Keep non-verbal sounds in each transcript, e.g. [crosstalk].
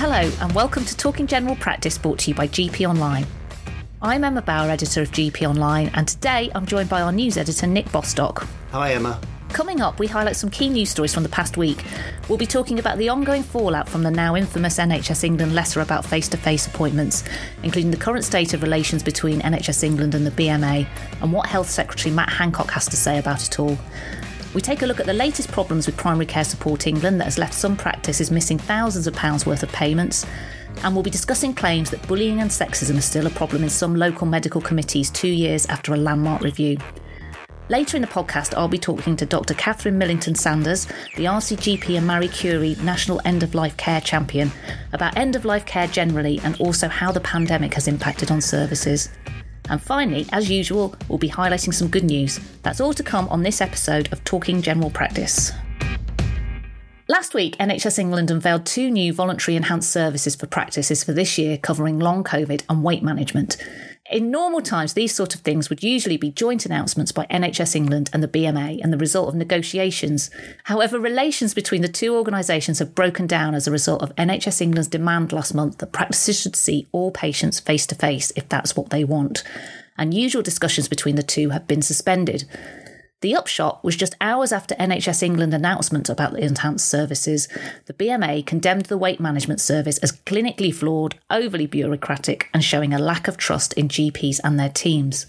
Hello, and welcome to Talking General Practice brought to you by GP Online. I'm Emma Bower, editor of GP Online, and today I'm joined by our news editor, Nick Bostock. Hi, Emma. Coming up, we highlight some key news stories from the past week. We'll be talking about the ongoing fallout from the now infamous NHS England letter about face to face appointments, including the current state of relations between NHS England and the BMA, and what Health Secretary Matt Hancock has to say about it all. We take a look at the latest problems with Primary Care Support England that has left some practices missing thousands of pounds worth of payments. And we'll be discussing claims that bullying and sexism are still a problem in some local medical committees two years after a landmark review. Later in the podcast, I'll be talking to Dr. Catherine Millington Sanders, the RCGP and Marie Curie National End of Life Care Champion, about end of life care generally and also how the pandemic has impacted on services. And finally, as usual, we'll be highlighting some good news. That's all to come on this episode of Talking General Practice. Last week, NHS England unveiled two new voluntary enhanced services for practices for this year covering long COVID and weight management. In normal times, these sort of things would usually be joint announcements by NHS England and the BMA and the result of negotiations. However, relations between the two organisations have broken down as a result of NHS England's demand last month that practices should see all patients face to face if that's what they want. And usual discussions between the two have been suspended. The upshot was just hours after NHS England announcement about the enhanced services, the BMA condemned the weight management service as clinically flawed, overly bureaucratic, and showing a lack of trust in GPs and their teams.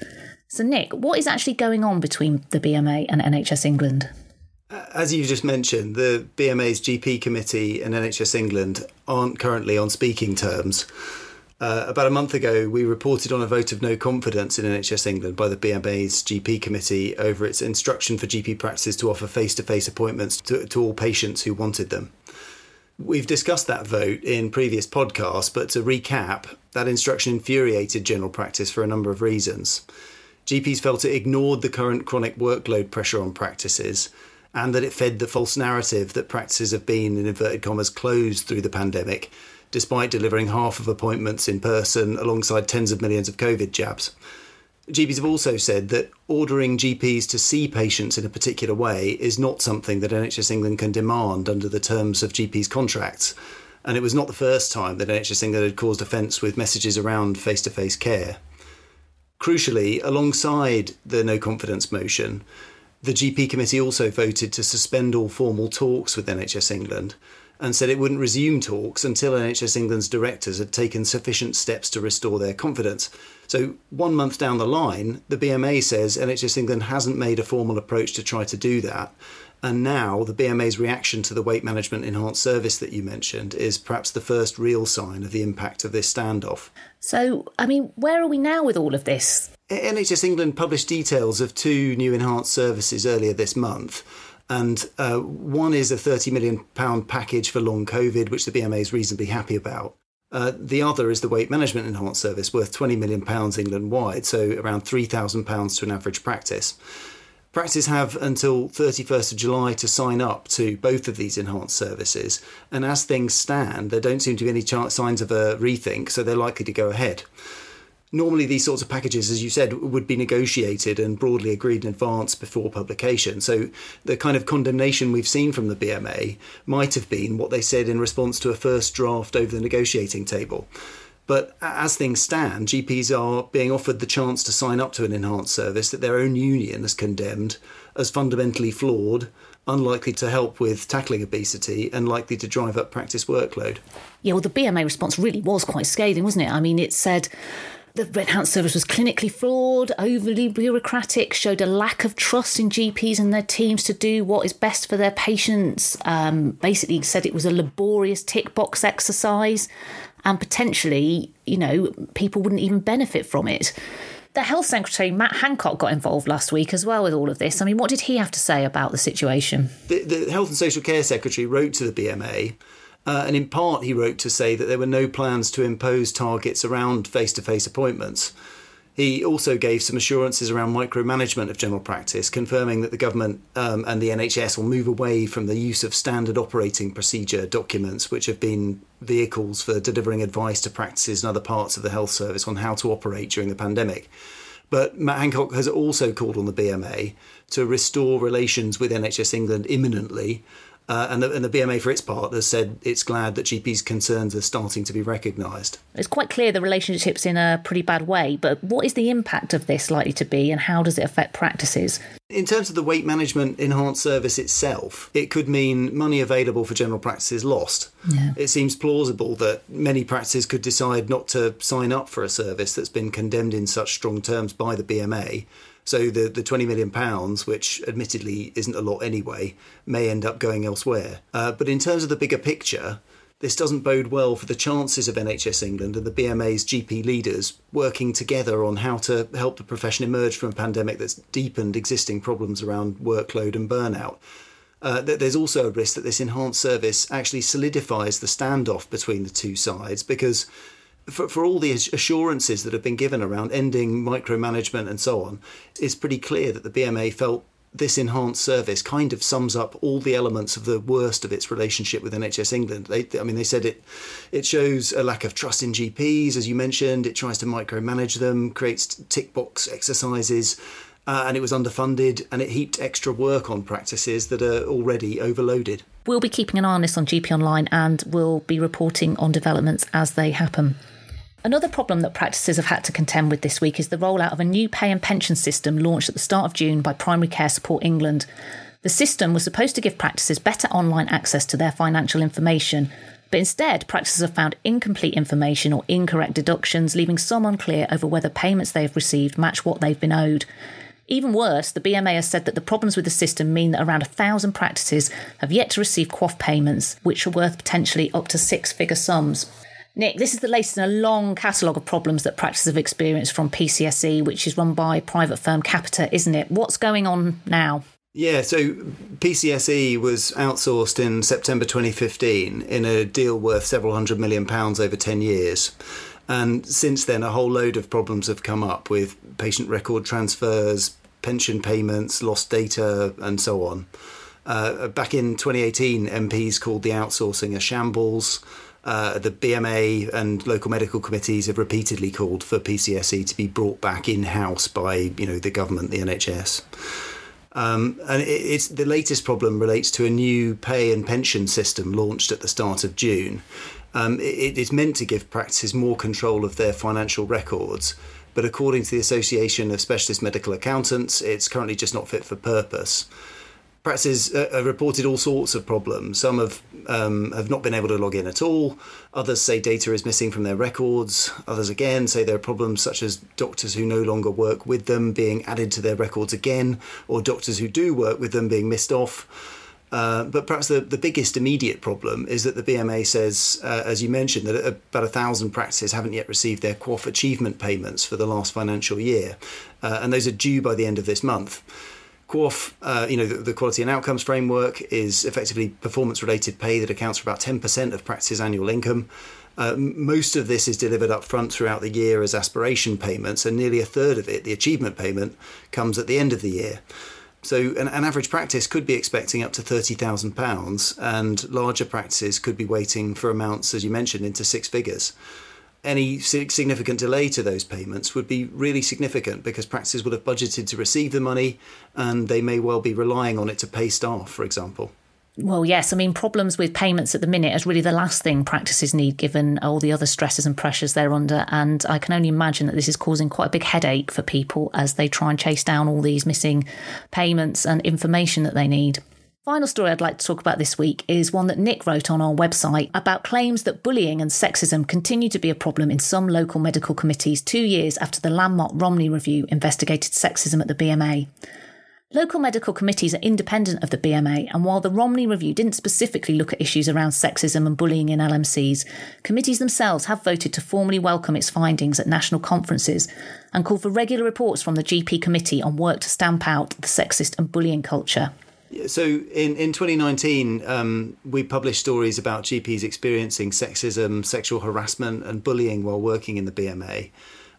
So, Nick, what is actually going on between the BMA and NHS England? As you just mentioned, the BMA's GP committee and NHS England aren't currently on speaking terms. Uh, about a month ago, we reported on a vote of no confidence in NHS England by the BMA's GP committee over its instruction for GP practices to offer face to face appointments to, all patients who wanted them. We've discussed that vote in previous podcasts, but to recap, that instruction infuriated general practice for a number of reasons. GPs felt it ignored the current chronic workload pressure on practices and that it fed the false narrative that practices have been, in inverted commas, closed through the pandemic despite delivering half of appointments in person alongside tens of millions of COVID jabs. GPs have also said that ordering GPs to see patients in a particular way is not something that NHS England can demand under the terms of GPs' contracts. And it was not the first time that NHS England had caused offence with messages around face to face care. Crucially, alongside the no confidence motion, the GP committee also voted to suspend all formal talks with NHS England and said it wouldn't resume talks until NHS England's directors had taken sufficient steps to restore their confidence. So, one month down the line, the BMA says NHS England hasn't made a formal approach to try to do that. And now, the BMA's reaction to the weight management enhanced service that you mentioned is perhaps the first real sign of the impact of this standoff. So, I mean, where are we now with all of this? NHS England published details of two new enhanced services earlier this month and uh, one is a £30 million package for long COVID, which the BMA is reasonably happy about. Uh, the other is the weight management enhanced service, worth £20 million England wide, so around £3,000 to an average practice. Practices have until 31st of July to sign up to both of these enhanced services, and as things stand, there don't seem to be any signs of a rethink, so they're likely to go ahead normally these sorts of packages, as you said, would be negotiated and broadly agreed in advance before publication. So the kind of condemnation we've seen from the BMA might have been what they said in response to a first draft over the negotiating table. But as things stand, GPs are being offered the chance to sign up to an enhanced service that their own union has condemned as fundamentally flawed, unlikely to help with tackling obesity, and likely to drive up practice workload. Yeah, well, the BMA response really was quite scathing, wasn't it? I mean, it said the enhanced service was clinically flawed, overly bureaucratic, showed a lack of trust in GPs and their teams to do what is best for their patients. Um, basically, said it was a laborious tick box exercise, and potentially, you know, people wouldn't even benefit from it. The Health Secretary, Matt Hancock, got involved last week as well with all of this. I mean, what did he have to say about the situation? The, the Health and Social Care Secretary wrote to the BMA uh, and in part, he wrote to say that there were no plans to impose targets around face to face appointments. He also gave some assurances around micromanagement of general practice, confirming that the government um, and the NHS will move away from the use of standard operating procedure documents, which have been vehicles for delivering advice to practices and other parts of the health service on how to operate during the pandemic. But Matt Hancock has also called on the BMA to restore relations with NHS England imminently Uh, and, the, and the BMA, for its part, has said it's glad that GPs' concerns are starting to be recognised. It's quite clear the relationship's in a pretty bad way, but what is the impact of this likely to be, and how does it affect practices? In terms of the weight management enhanced service itself, it could mean money available for general practices lost. Yeah. It seems plausible that many practices could decide not to sign up for a service that's been condemned in such strong terms by the BMA so the, the £20 million, which admittedly isn't a lot anyway, may end up going elsewhere. Uh, but in terms of the bigger picture, this doesn't bode well for the chances of NHS England and the BMA's GP leaders working together on how to help the profession emerge from a pandemic that's deepened existing problems around workload and burnout. Uh, there's also a risk that this enhanced service actually solidifies the standoff between the two sides because for, for all the assurances that have been given around ending micromanagement and so on, it's pretty clear that the BMA felt this enhanced service kind of sums up all the elements of the worst of its relationship with NHS England. They, I mean, they said it it shows a lack of trust in GPs, as you mentioned. It tries to micromanage them, creates tick box exercises. Uh, and it was underfunded and it heaped extra work on practices that are already overloaded. We'll be keeping an eye on this on GP Online and we'll be reporting on developments as they happen. Another problem that practices have had to contend with this week is the rollout of a new pay and pension system launched at the start of June by Primary Care Support England. The system was supposed to give practices better online access to their financial information, but instead, practices have found incomplete information or incorrect deductions, leaving some unclear over whether payments they have received match what they've been owed. Even worse, the BMA has said that the problems with the system mean that around a thousand practices have yet to receive QOF payments, which are worth potentially up to six figure sums. Nick, this is the latest in a long catalogue of problems that practices have experienced from PCSE, which is run by private firm Capita, isn't it? What's going on now? Yeah, so PCSE was outsourced in September 2015 in a deal worth several hundred million pounds over 10 years. And since then, a whole load of problems have come up with patient record transfers, pension payments, lost data, and so on. Uh, back in 2018, MPs called the outsourcing a shambles. Uh, the BMA and local medical committees have repeatedly called for PCSE to be brought back in house by you know the government, the NHS. Um, and it, it's the latest problem relates to a new pay and pension system launched at the start of June. Um, it's meant to give practices more control of their financial records, but according to the Association of Specialist Medical Accountants, it's currently just not fit for purpose practices uh, have reported all sorts of problems. Some have um, have not been able to log in at all. Others say data is missing from their records. Others again say there are problems such as doctors who no longer work with them being added to their records again, or doctors who do work with them being missed off. Uh, but perhaps the, the biggest immediate problem is that the BMA says, uh, as you mentioned, that about a thousand practices haven't yet received their QOF achievement payments for the last financial year, uh, and those are due by the end of this month. Uh, you know, the, the, quality and outcomes framework is effectively performance related pay that accounts for about 10% of practice's annual income. Uh, most of this is delivered up front throughout the year as aspiration payments, and nearly a third of it, the achievement payment, comes at the end of the year. So, an, an average practice could be expecting up to £30,000, and larger practices could be waiting for amounts, as you mentioned, into six figures any significant delay to those payments would be really significant because practices will have budgeted to receive the money and they may well be relying on it to pay staff, for example. Well, yes. I mean, problems with payments at the minute is really the last thing practices need given all the other stresses and pressures they're under. And I can only imagine that this is causing quite a big headache for people as they try and chase down all these missing payments and information that they need. Final story I'd like to talk about this week is one that Nick wrote on our website about claims that bullying and sexism continue to be a problem in some local medical committees two years after the landmark Romney Review investigated sexism at the BMA. Local medical committees are independent of the BMA, and while the Romney Review didn't specifically look at issues around sexism and bullying in LMCs, committees themselves have voted to formally welcome its findings at national conferences and call for regular reports from the GP committee on work to stamp out the sexist and bullying culture. So in, in 2019, um, we published stories about GPs experiencing sexism, sexual harassment, and bullying while working in the BMA.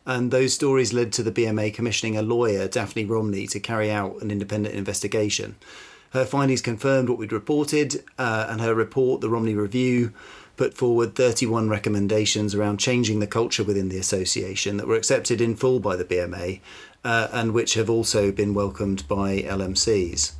And those stories led to the BMA commissioning a lawyer, Daphne Romney, to carry out an independent investigation. Her findings confirmed what we'd reported, uh, and her report, the Romney Review, put forward 31 recommendations around changing the culture within the association that were accepted in full by the BMA uh, and which have also been welcomed by LMCs.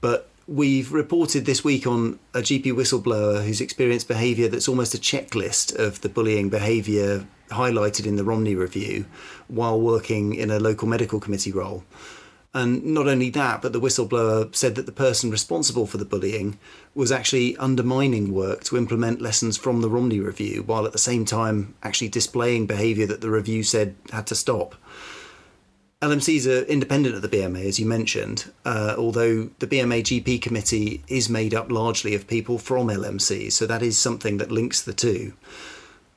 But we've reported this week on a GP whistleblower who's experienced behaviour that's almost a checklist of the bullying behaviour highlighted in the Romney review while working in a local medical committee role. And not only that, but the whistleblower said that the person responsible for the bullying was actually undermining work to implement lessons from the Romney Review, while at the same time actually displaying behaviour that the review said had to stop. LMCs are independent of the BMA, as you mentioned, uh, although the BMA GP committee is made up largely of people from LMCs, so that is something that links the two.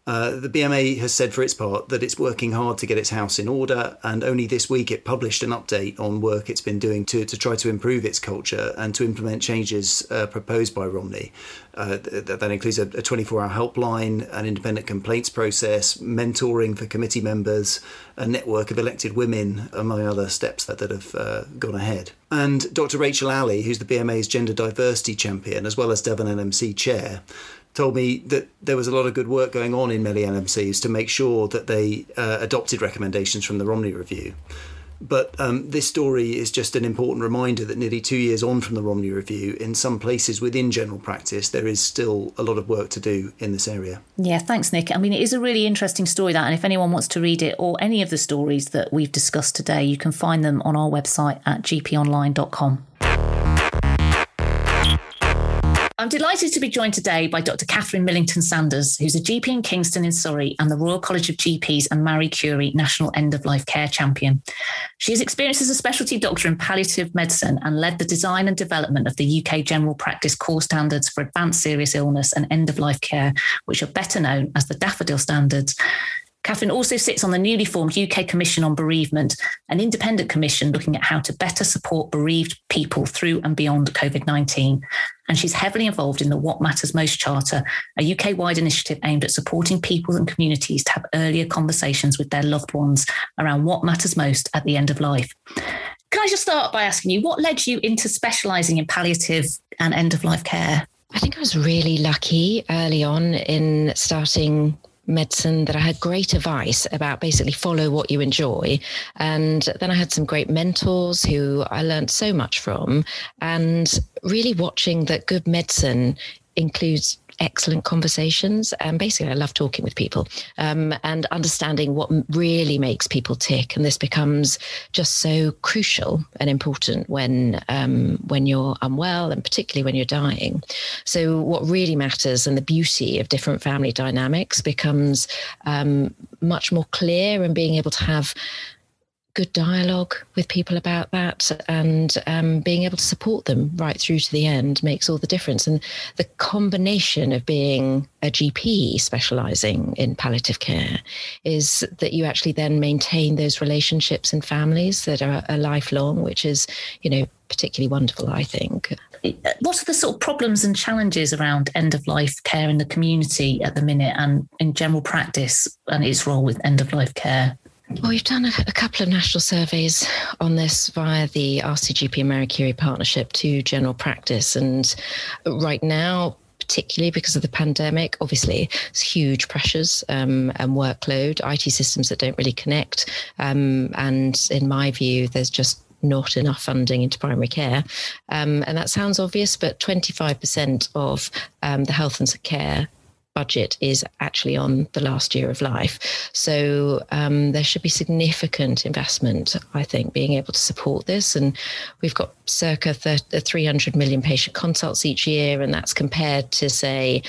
Uh, the BMA has said for its part that it's working hard to get its house in order, and only this week it published an update on work it's been doing to, to try to improve its culture and to implement changes uh, proposed by Romney. Uh, th- that includes a 24 hour helpline, an independent complaints process, mentoring for committee members, a network of elected women, among other steps that, that have uh, gone ahead. And Dr. Rachel Alley, who's the BMA's gender diversity champion, as well as Devon LMC chair, told me that there was a lot of good work going on in many LMCs to make sure that they uh, adopted recommendations from the Romney Review. But um, this story is just an important reminder that nearly two years on from the Romney Review, in some places within general practice, there is still a lot of work to do in this area. Yeah, thanks, Nick. I mean, it is a really interesting story, that. And if anyone wants to read it or any of the stories that we've discussed today, you can find them on our website at gponline.com. I'm delighted to be joined today by Dr. Catherine Millington Sanders, who's a GP in Kingston in Surrey and the Royal College of GPs and Marie Curie National End of Life Care Champion. She has experience as a specialty doctor in palliative medicine and led the design and development of the UK General Practice core standards for advanced serious illness and end of life care, which are better known as the Daffodil Standards. Catherine also sits on the newly formed UK Commission on Bereavement, an independent commission looking at how to better support bereaved people through and beyond COVID 19. And she's heavily involved in the What Matters Most Charter, a UK wide initiative aimed at supporting people and communities to have earlier conversations with their loved ones around what matters most at the end of life. Can I just start by asking you what led you into specialising in palliative and end of life care? I think I was really lucky early on in starting medicine that I had great advice about basically follow what you enjoy. And then I had some great mentors who I learned so much from, and really watching that good medicine includes excellent conversations. And basically, I love talking with people um, and understanding what really makes people tick. And this becomes just so crucial and important when um, when you're unwell, and particularly when you're dying. So, what really matters and the beauty of different family dynamics becomes um, much more clear, and being able to have good dialogue with people about that and um, being able to support them right through to the end makes all the difference. And the combination of being a GP specializing in palliative care is that you actually then maintain those relationships and families that are, are lifelong, which is, you know, particularly wonderful, I think. What are the sort of problems and challenges around end of life care in the community at the minute and in general practice and its role with end of life care? Well, we've done a, a, couple of national surveys on this via the RCGP and Marie Curie partnership to general practice. And right now, particularly because of the pandemic, obviously, it's huge pressures um, and workload, IT systems that don't really connect. Um, and in my view, there's just not enough funding into primary care. Um, and that sounds obvious, but 25% of um, the health and care budget is actually on the last year of life. So um, there should be significant investment, I think, being able to support this. And we've got circa 300 million patient consults each year, and that's compared to, say,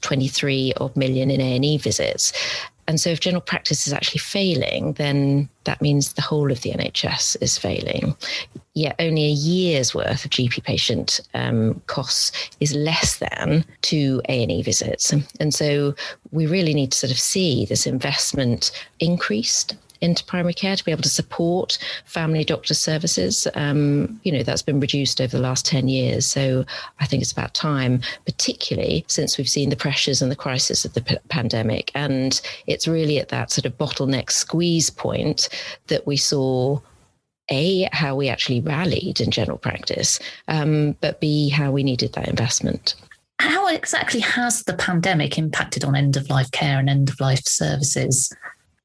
23 odd million in A&E visits. And so, if general practice is actually failing, then that means the whole of the NHS is failing. Yet, only a year's worth of GP patient um, costs is less than two A and E visits, and so we really need to sort of see this investment increased into primary care to be able to support family doctor services. Um, you know, that's been reduced over the last 10 years. So I think it's about time, particularly since we've seen the pressures and the crisis of the p- pandemic. And it's really at that sort of bottleneck squeeze point that we saw a how we actually rallied in general practice um, but b how we needed that investment how exactly has the pandemic impacted on end of life care and end of life services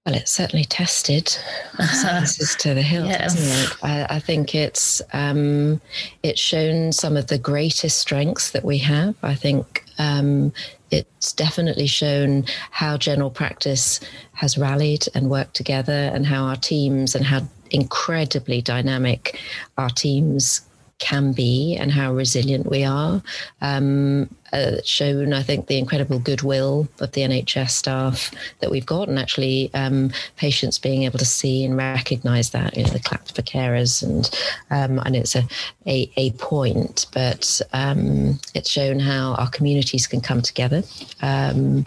Well, it's certainly tested [laughs] sciences to the hilt, yeah. hasn't it? I, I think it's um, it's shown some of the greatest strengths that we have. I think um, it's definitely shown how general practice has rallied and worked together, and how our teams and how incredibly dynamic our teams can be and how resilient we are. Um, uh, shown, I think, the incredible goodwill of the NHS staff that we've got, and actually um, patients being able to see and recognise that. You know, the clap for carers, and um, and it's a a, a point, but um, it's shown how our communities can come together, um,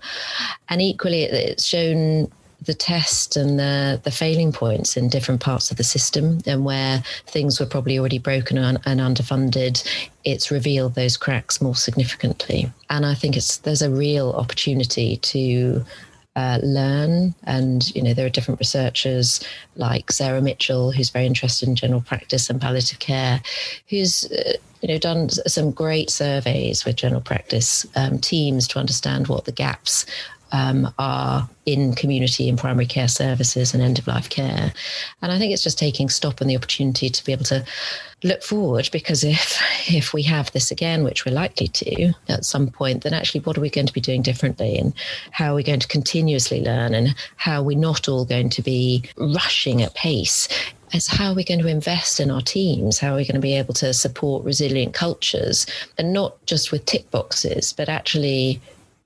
and equally, it's shown the test and the, the failing points in different parts of the system and where things were probably already broken and, and underfunded it's revealed those cracks more significantly and i think it's there's a real opportunity to uh, learn. And, you know, there are different researchers like Sarah Mitchell, who's very interested in general practice and palliative care, who's, uh, you know, done some great surveys with general practice um, teams to understand what the gaps um, are in community and primary care services and end of life care. And I think it's just taking stock and the opportunity to be able to look forward because if [laughs] if we have this again, which we're likely to at some point, then actually what are we going to be doing differently and how are we going to continuously learn and how are we not all going to be rushing at pace it's how are we going to invest in our teams? How are we going to be able to support resilient cultures and not just with tick boxes, but actually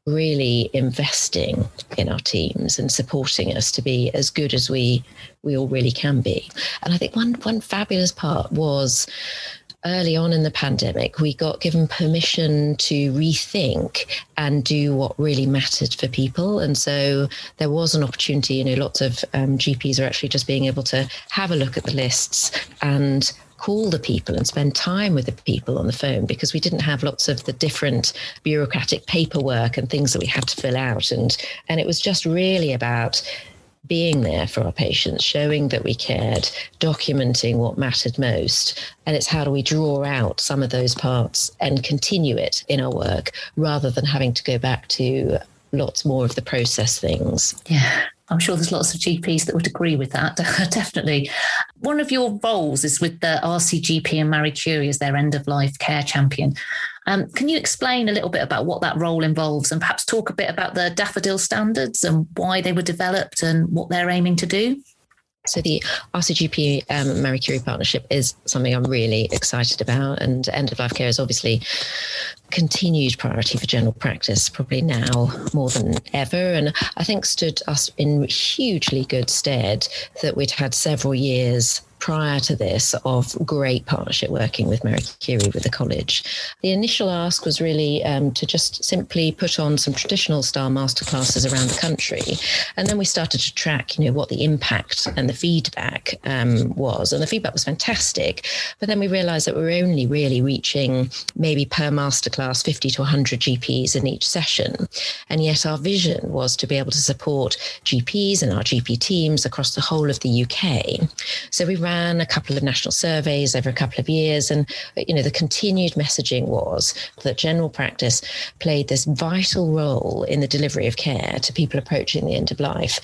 really investing in our teams and supporting us to be as good as we we all really can be. And I think one one fabulous part was early on in the pandemic, we got given permission to rethink and do what really mattered for people. And so there was an opportunity, you know, lots of um, GPs are actually just being able to have a look at the lists and call the people and spend time with the people on the phone because we didn't have lots of the different bureaucratic paperwork and things that we had to fill out and and it was just really about being there for our patients, showing that we cared, documenting what mattered most. And it's how do we draw out some of those parts and continue it in our work rather than having to go back to lots more of the process things. Yeah. I'm sure there's lots of GPs that would agree with that, [laughs] definitely. One of your roles is with the RCGP and Marie Curie as their end of life care champion. Um, can you explain a little bit about what that role involves and perhaps talk a bit about the daffodil standards and why they were developed and what they're aiming to do? So the RCGP um, Marie Curie partnership is something I'm really excited about, and end of life care is obviously continued priority for general practice, probably now more than ever. And I think stood us in hugely good stead that we'd had several years prior to this of great partnership working with Marie Curie with the college. The initial ask was really um, to just simply put on some traditional style masterclasses around the country. And then we started to track, you know, what the impact and the feedback um, was. And the feedback was fantastic. But then we realized that we were only really reaching maybe per masterclass 50 to 100 GPs in each session. And yet our vision was to be able to support GPs and our GP teams across the whole of the UK. So we ran ran a couple of national surveys over a couple of years. And, you know, the continued messaging was that general practice played this vital role in the delivery of care to people approaching the end of life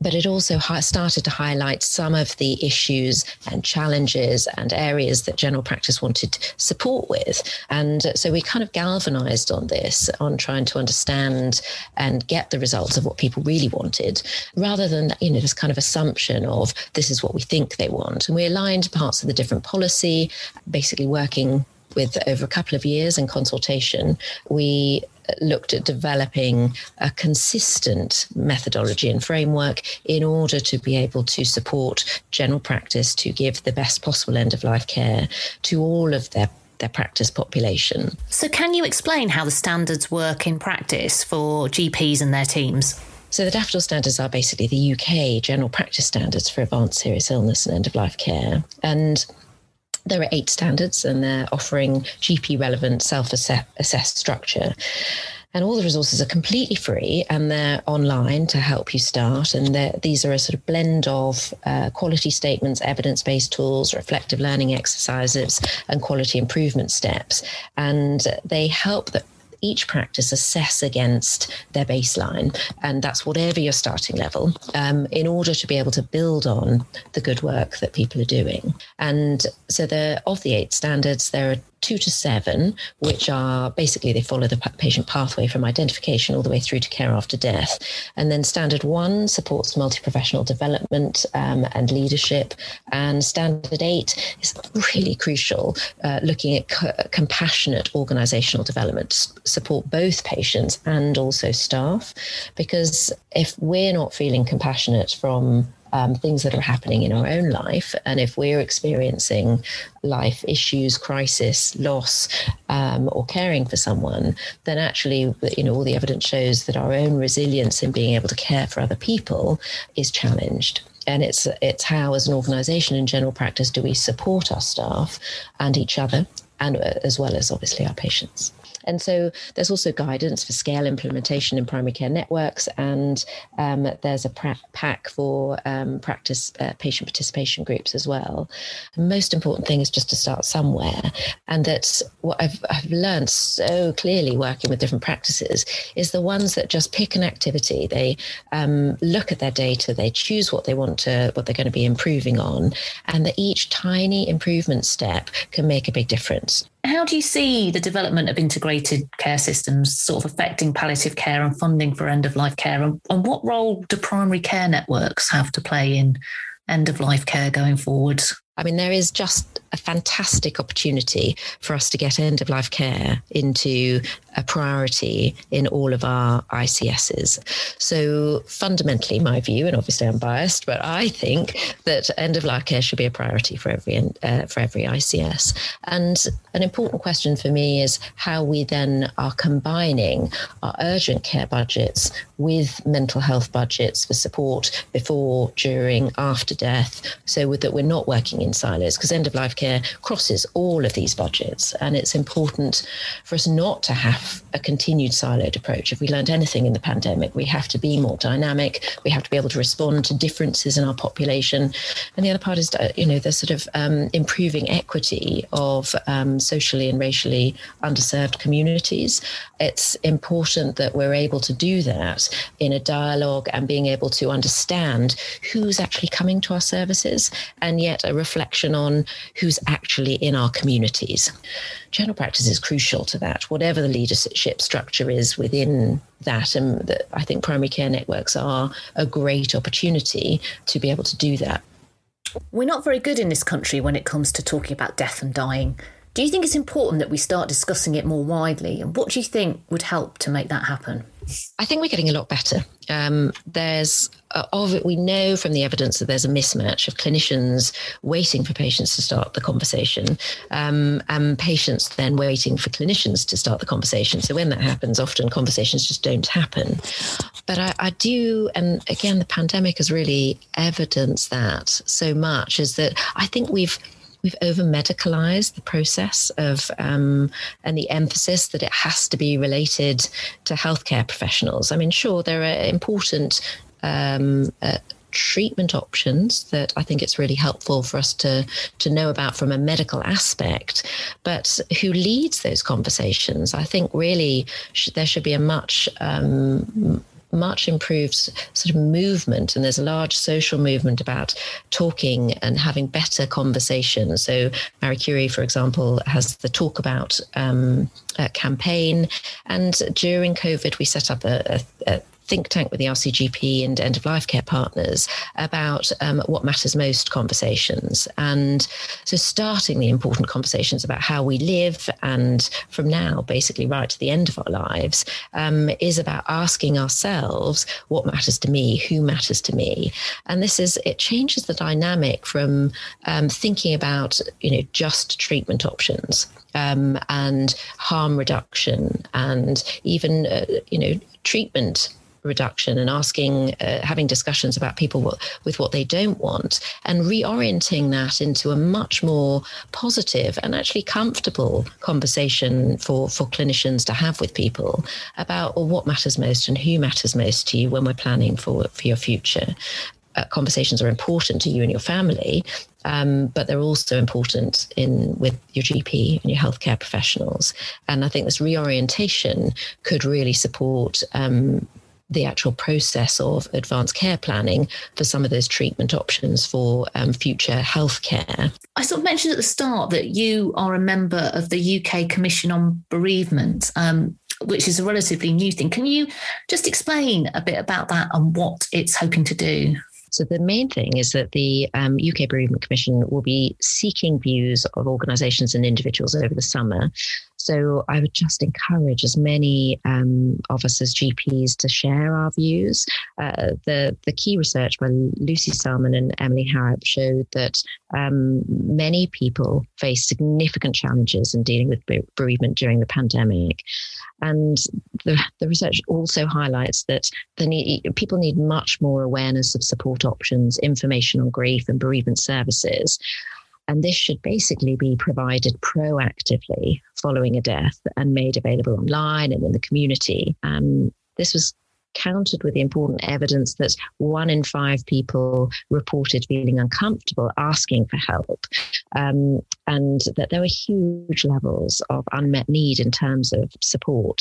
but it also started to highlight some of the issues and challenges and areas that general practice wanted support with. And so we kind of galvanized on this, on trying to understand and get the results of what people really wanted, rather than, you know, this kind of assumption of this is what we think they want. And we aligned parts of the different policy, basically working with over a couple of years in consultation, we looked at developing a consistent methodology and framework in order to be able to support general practice to give the best possible end of life care to all of their their practice population. So, can you explain how the standards work in practice for GPs and their teams? So, the Daffodil standards are basically the UK general practice standards for advanced serious illness and end of life care. And there are eight standards, and they're offering GP relevant self assessed structure. And all the resources are completely free and they're online to help you start. And these are a sort of blend of uh, quality statements, evidence based tools, reflective learning exercises, and quality improvement steps. And they help the each practice assess against their baseline, and that's whatever your starting level, um, in order to be able to build on the good work that people are doing. And so, the of the eight standards, there are two to seven, which are basically they follow the patient pathway from identification all the way through to care after death. And then standard one supports multi professional development um, and leadership. And standard eight is really crucial, uh, looking at co- compassionate organizational development support both patients and also staff. Because if we're not feeling compassionate from um, things that are happening in our own life. And if we're experiencing life issues, crisis, loss, um, or caring for someone, then actually, you know, all the evidence shows that our own resilience in being able to care for other people is challenged and it's it's how as an organization in general practice do we support our staff and each other and uh, as well as obviously our patients and so there's also guidance for scale implementation in primary care networks, and um, there's a pack for um, practice uh, patient participation groups as well. The most important thing is just to start somewhere, and that's what I've, I've learned so clearly working with different practices is the ones that just pick an activity, they um, look at their data, they choose what they want to, what they're going to be improving on, and that each tiny improvement step can make a big difference. How do you see the development of integrated care systems sort of affecting palliative care and funding for end of life care? And, and what role do primary care networks have to play in end of life care going forward? I mean, there is just a fantastic opportunity for us to get end of life care into a priority in all of our ICSs. So, fundamentally, my view, and obviously I'm biased, but I think that end of life care should be a priority for every uh, for every ICS. And an important question for me is how we then are combining our urgent care budgets with mental health budgets for support before, during, after death, so that we're not working in silos because end of life care crosses all of these budgets. And it's important for us not to have a continued siloed approach. If we learned anything in the pandemic, we have to be more dynamic. We have to be able to respond to differences in our population. And the other part is, you know, the sort of um, improving equity of um, socially and racially underserved communities. It's important that we're able to do that in a dialogue and being able to understand who's actually coming to our services and yet a reflection on who's actually in our communities. General practice is crucial to that, whatever the leadership structure is within that. And that I think primary care networks are a great opportunity to be able to do that. We're not very good in this country when it comes to talking about death and dying. Do you think it's important that we start discussing it more widely? And what do you think would help to make that happen? I think we're getting a lot better. Um, there's of it, we know from the evidence that there's a mismatch of clinicians waiting for patients to start the conversation um, and patients then waiting for clinicians to start the conversation. So when that happens, often conversations just don't happen. But I, I do, and again, the pandemic has really evidenced that so much is that I think we've we've over medicalized the process of um, and the emphasis that it has to be related to healthcare professionals. I mean, sure, there are important. Um, uh, treatment options that I think it's really helpful for us to to know about from a medical aspect. But who leads those conversations? I think really sh- there should be a much um, much improved sort of movement, and there's a large social movement about talking and having better conversations. So, Marie Curie, for example, has the Talk About um, campaign, and during COVID, we set up a, a, a think tank with the RCGP and end of life care partners about um, what matters most conversations. And so, starting the important conversations about how we live and from now, basically, right to the end of our lives, um, is about asking ourselves what matters to me, who matters to me. And this is, it changes the dynamic from um, thinking about, you know, just treatment options. Um, and harm reduction and even uh, you know treatment reduction and asking, uh, having discussions about people with what they don't want, and reorienting that into a much more positive and actually comfortable conversation for, for clinicians to have with people about well, what matters most and who matters most to you when we're planning for, for your future. Uh, conversations are important to you and your family, um, but they're also important in with your GP and your healthcare professionals. And I think this reorientation could really support um, the actual process of advanced care planning for some of those treatment options for um, future healthcare. I sort of mentioned at the start that you are a member of the UK Commission on Bereavement. Um, which is a relatively new thing. Can you just explain a bit about that and what it's hoping to do? So, the main thing is that the um, UK Bereavement Commission will be seeking views of organisations and individuals over the summer. So, I would just encourage as many um, of us as GPs to share our views. Uh, the, the key research by Lucy Selman and Emily Harrop showed that um, many people face significant challenges in dealing with bereavement during the pandemic. And the, the research also highlights that the need, people need much more awareness of support options, information on grief and bereavement services. And this should basically be provided proactively following a death and made available online and in the community. Um, this was countered with the important evidence that one in five people reported feeling uncomfortable asking for help, um, and that there were huge levels of unmet need in terms of support.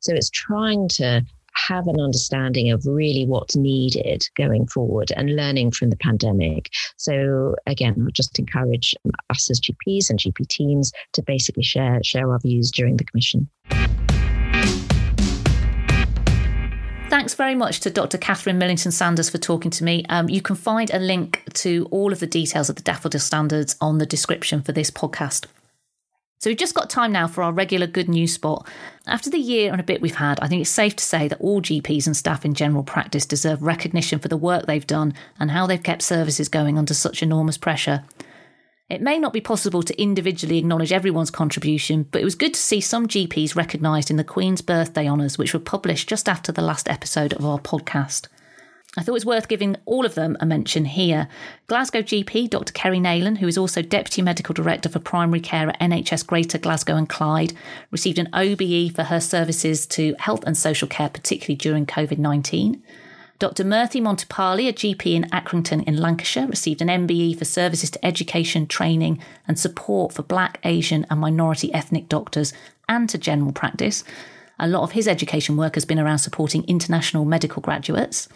So it's trying to have an understanding of really what's needed going forward and learning from the pandemic. So again, I'll just encourage us as GPs and GP teams to basically share share our views during the commission. Thanks very much to Dr. Catherine Millington Sanders for talking to me. Um, you can find a link to all of the details of the daffodil standards on the description for this podcast. So we've just got time now for our regular good news spot. After the year and a bit we've had, I think it's safe to say that all GPs and staff in general practice deserve recognition for the work they've done and how they've kept services going under such enormous pressure. It may not be possible to individually acknowledge everyone's contribution, but it was good to see some GPs recognised in the Queen's Birthday Honours, which were published just after the last episode of our podcast. I thought it was worth giving all of them a mention here. Glasgow GP Dr. Kerri Neylon, who is also Deputy Medical Director for Primary Care at NHS Greater Glasgow and Clyde, received an OBE for her services to health and social care, particularly during COVID 19. Dr. Murthy Montipali, a GP in Accrington in Lancashire, received an MBE for services to education, training, and support for Black, Asian, and minority ethnic doctors and to general practice. A lot of his education work has been around supporting international medical graduates.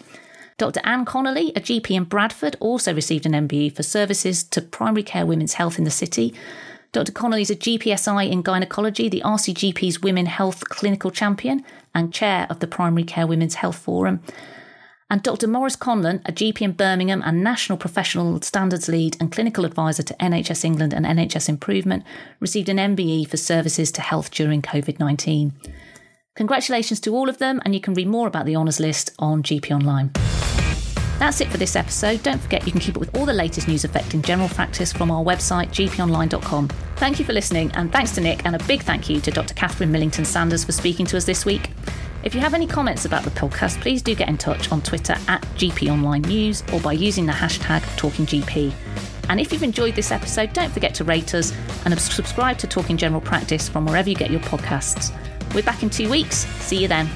Dr. Anne Connolly, a GP in Bradford, also received an MBE for services to primary care women's health in the city. Dr. Connolly is a GPSI in gynecology, the RCGP's Women Health Clinical Champion, and chair of the Primary Care Women's Health Forum and Dr. Maurice Conlon, a GP in Birmingham and National Professional Standards Lead and Clinical Advisor to NHS England and NHS Improvement, received an MBE for services to health during COVID 19. Congratulations to all of them, and you can read more about the honours list on GP Online. That's it for this episode. Don't forget you can keep up with all the latest news affecting general practice from our website, gponline.com. Thank you for listening, and thanks to Nick, and a big thank you to Dr. Catherine Millington Sanders for speaking to us this week. If you have any comments about the podcast, please do get in touch on Twitter at GP Online News or by using the hashtag TalkingGP. And if you've enjoyed this episode, don't forget to rate us and subscribe to Talking General Practice from wherever you get your podcasts. We're back in two weeks. See you then.